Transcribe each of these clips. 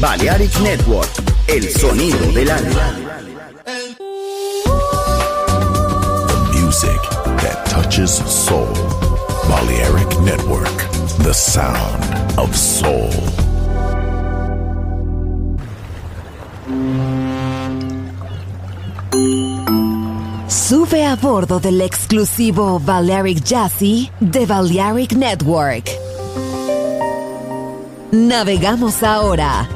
Balearic Network, el sonido del alma. The music that touches soul. Balearic Network, the sound of soul. Sube a bordo del exclusivo Balearic Jazzy de Balearic Network. Navegamos ahora.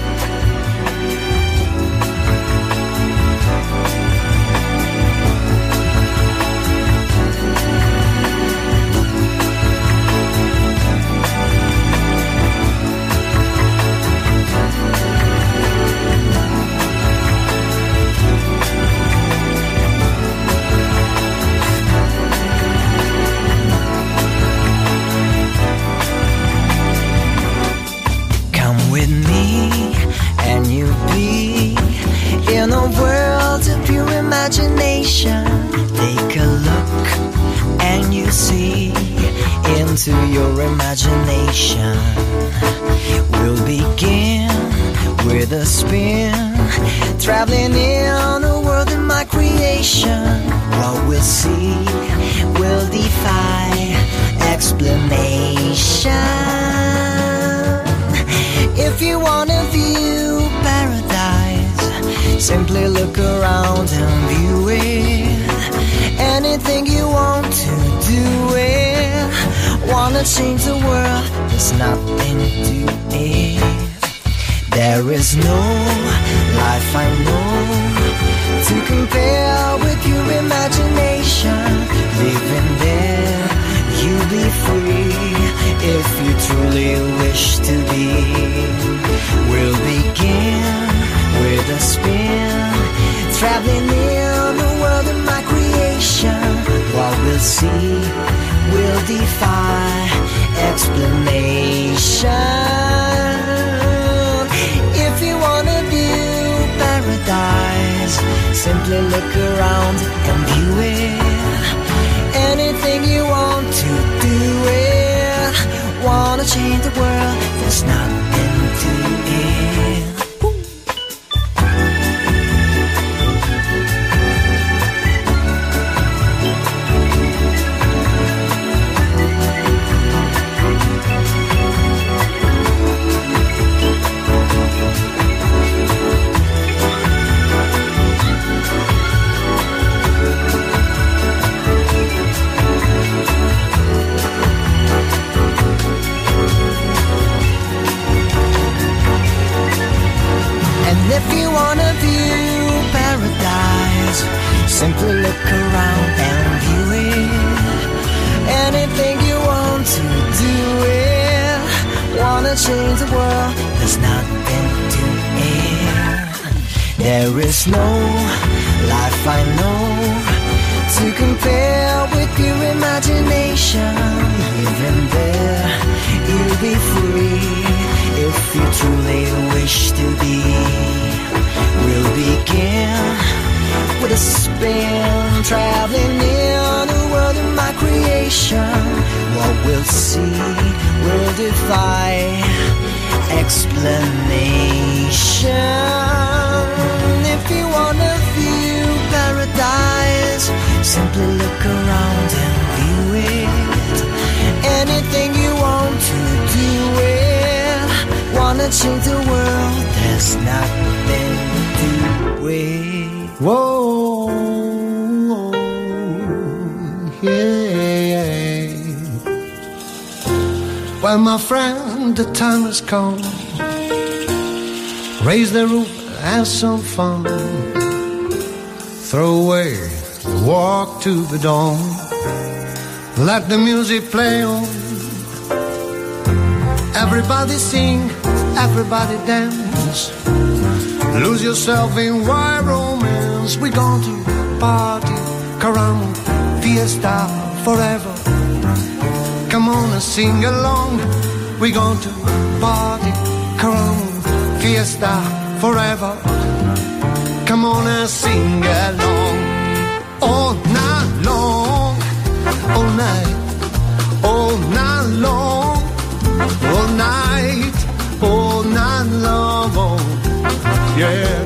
Change the world, there's nothing to it. There is no life I know to compare with your imagination. Living there, you'll be free if you truly wish to be. We'll begin with a spin, traveling in the world of my creation. What we'll see will defy explanation. If you wanna view paradise, simply look around and view it. Anything you want to do it. Wanna change the world, there's nothing Simply look around and view it. Anything you want to do it. Wanna change the world, there's nothing to it. There is no life I know to compare with your imagination. Even there, you'll be free if you truly wish to be. We'll begin with a spin, traveling in the world of my creation. What we'll see will defy explanation. If you wanna view paradise, simply look around and view it. Anything you want to do it. Wanna change the world, there's nothing. Whoa, yeah. Well, my friend, the time has come. Raise the roof, have some fun. Throw away the walk to the dawn. Let the music play on. Everybody sing, everybody dance. Lose yourself in wild We're going to party, caramba, fiesta forever. Come on and sing along. We're going to party, caramba, fiesta forever. Come on and sing along. All night long, all night, all night long, all night, all night long yeah,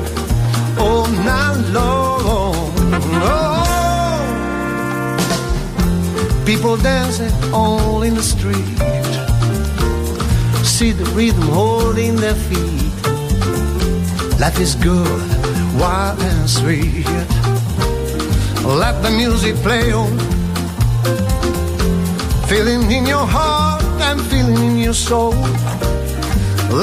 people dancing all in the street. See the rhythm holding their feet. Life is good, wild and sweet. Let the music play on. Feeling in your heart and feeling in your soul.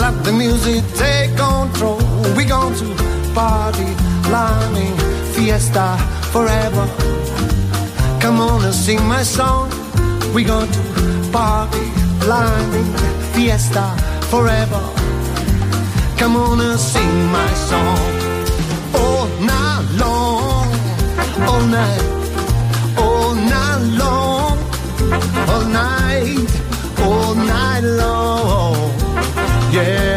Let the music take control. We're going to party, lining, fiesta forever. Come on and sing my song. We going to party, lining, fiesta forever. Come on and sing my song. All night long, all night, all night long, all night, all night long. Yeah,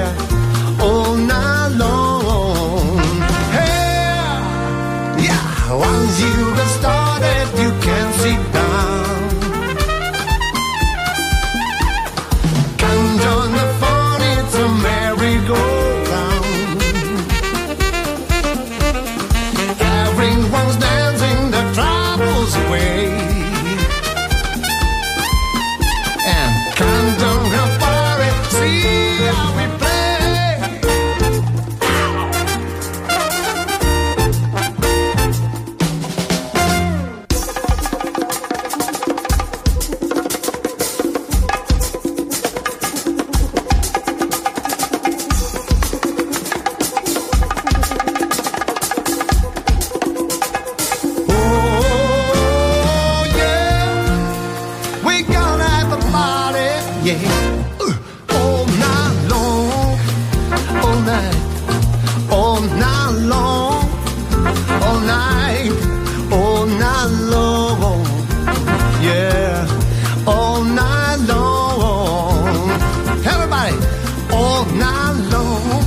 night long,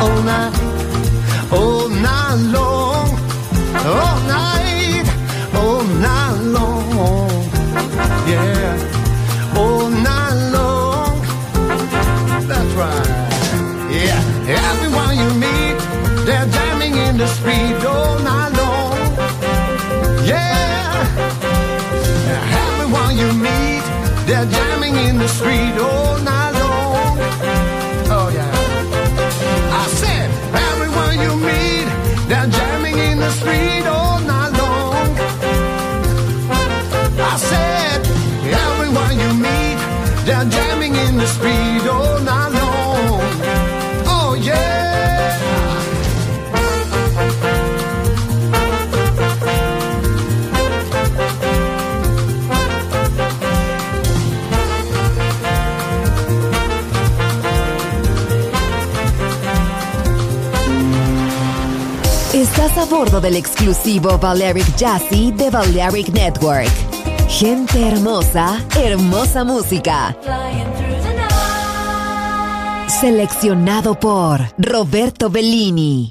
all night, all night long, all night, all night long, yeah, oh, all night long. That's right, yeah. Everyone you meet, they're jamming in the street. Oh, all night long, yeah. Everyone you meet, they're jamming in the street. All Estás a bordo del exclusivo Balearic Jazzy de Balearic Network. Gente hermosa, hermosa música. Seleccionado por Roberto Bellini.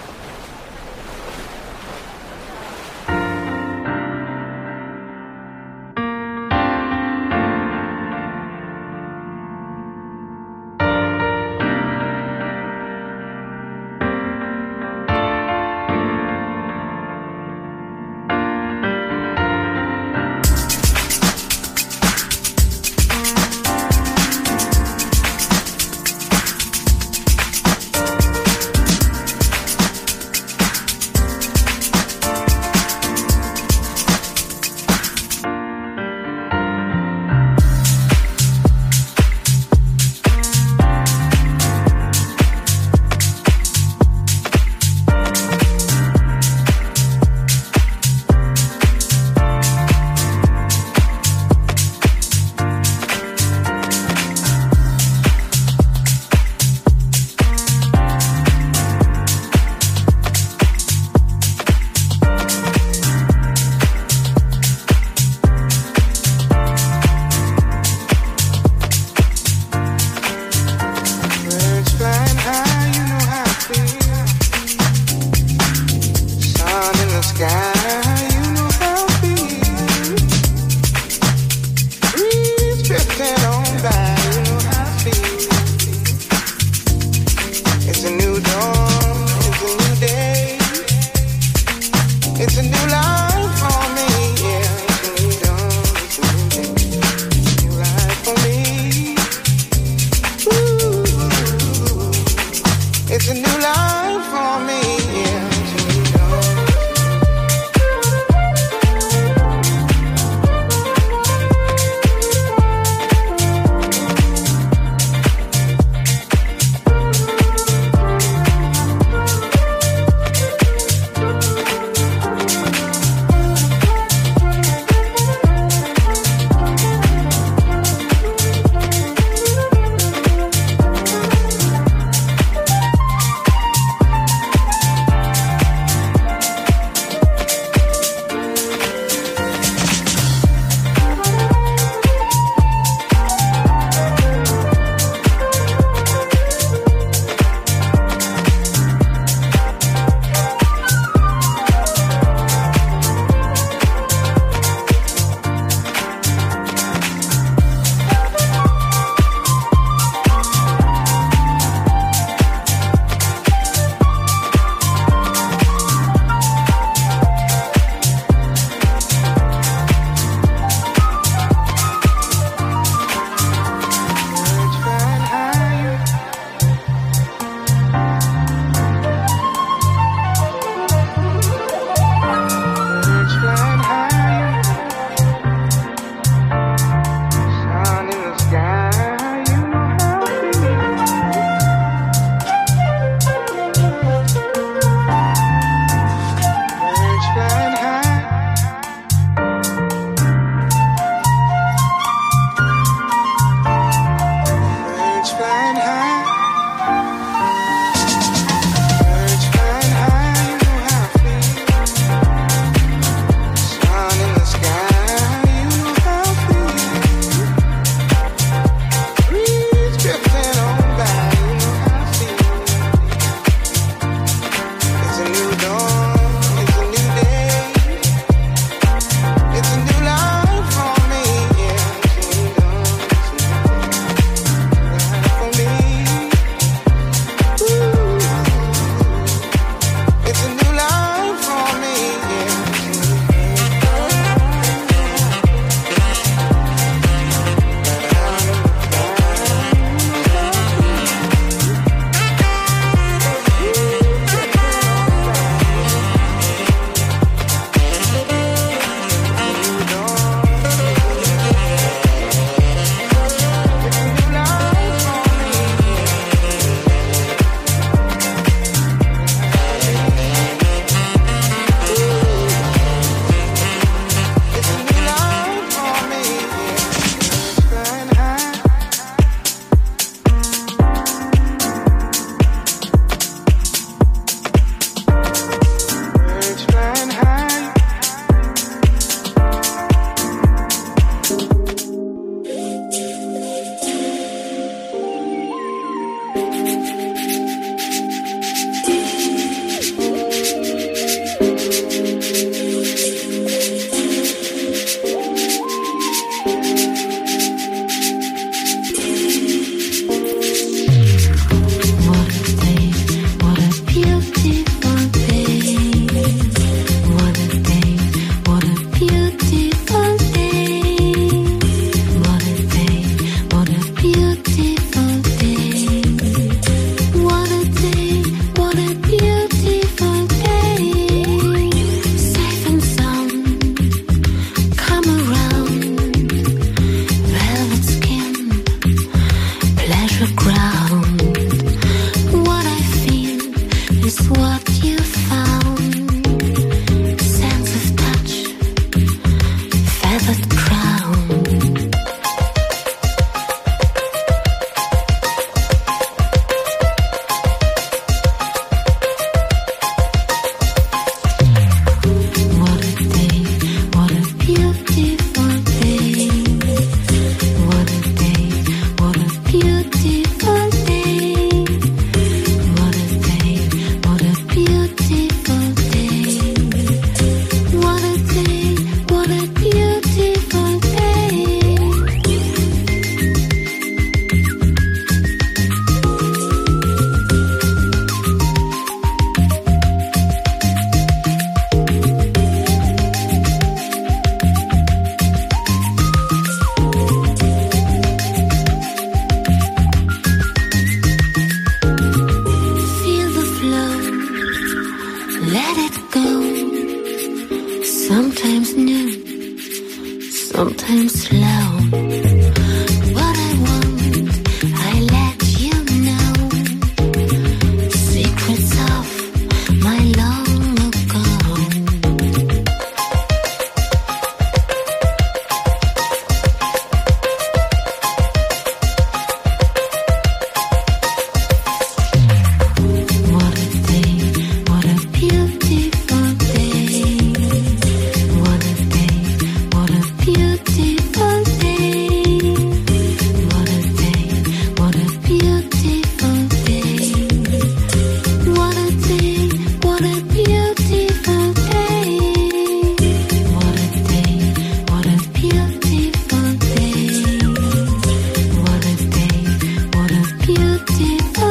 see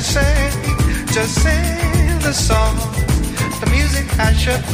That I should